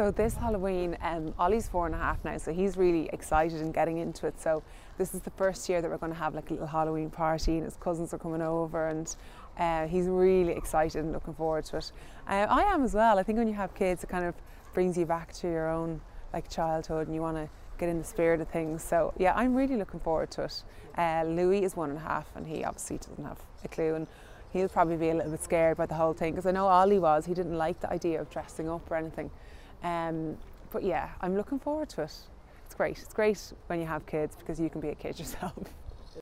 So this Halloween, um, Ollie's four and a half now, so he's really excited and getting into it. So this is the first year that we're going to have like a little Halloween party, and his cousins are coming over, and uh, he's really excited and looking forward to it. Uh, I am as well. I think when you have kids, it kind of brings you back to your own like childhood, and you want to get in the spirit of things. So yeah, I'm really looking forward to it. Uh, Louis is one and a half, and he obviously doesn't have a clue, and he'll probably be a little bit scared by the whole thing because I know Ollie was. He didn't like the idea of dressing up or anything. Um, but yeah, I'm looking forward to it. It's great. It's great when you have kids because you can be a kid yourself.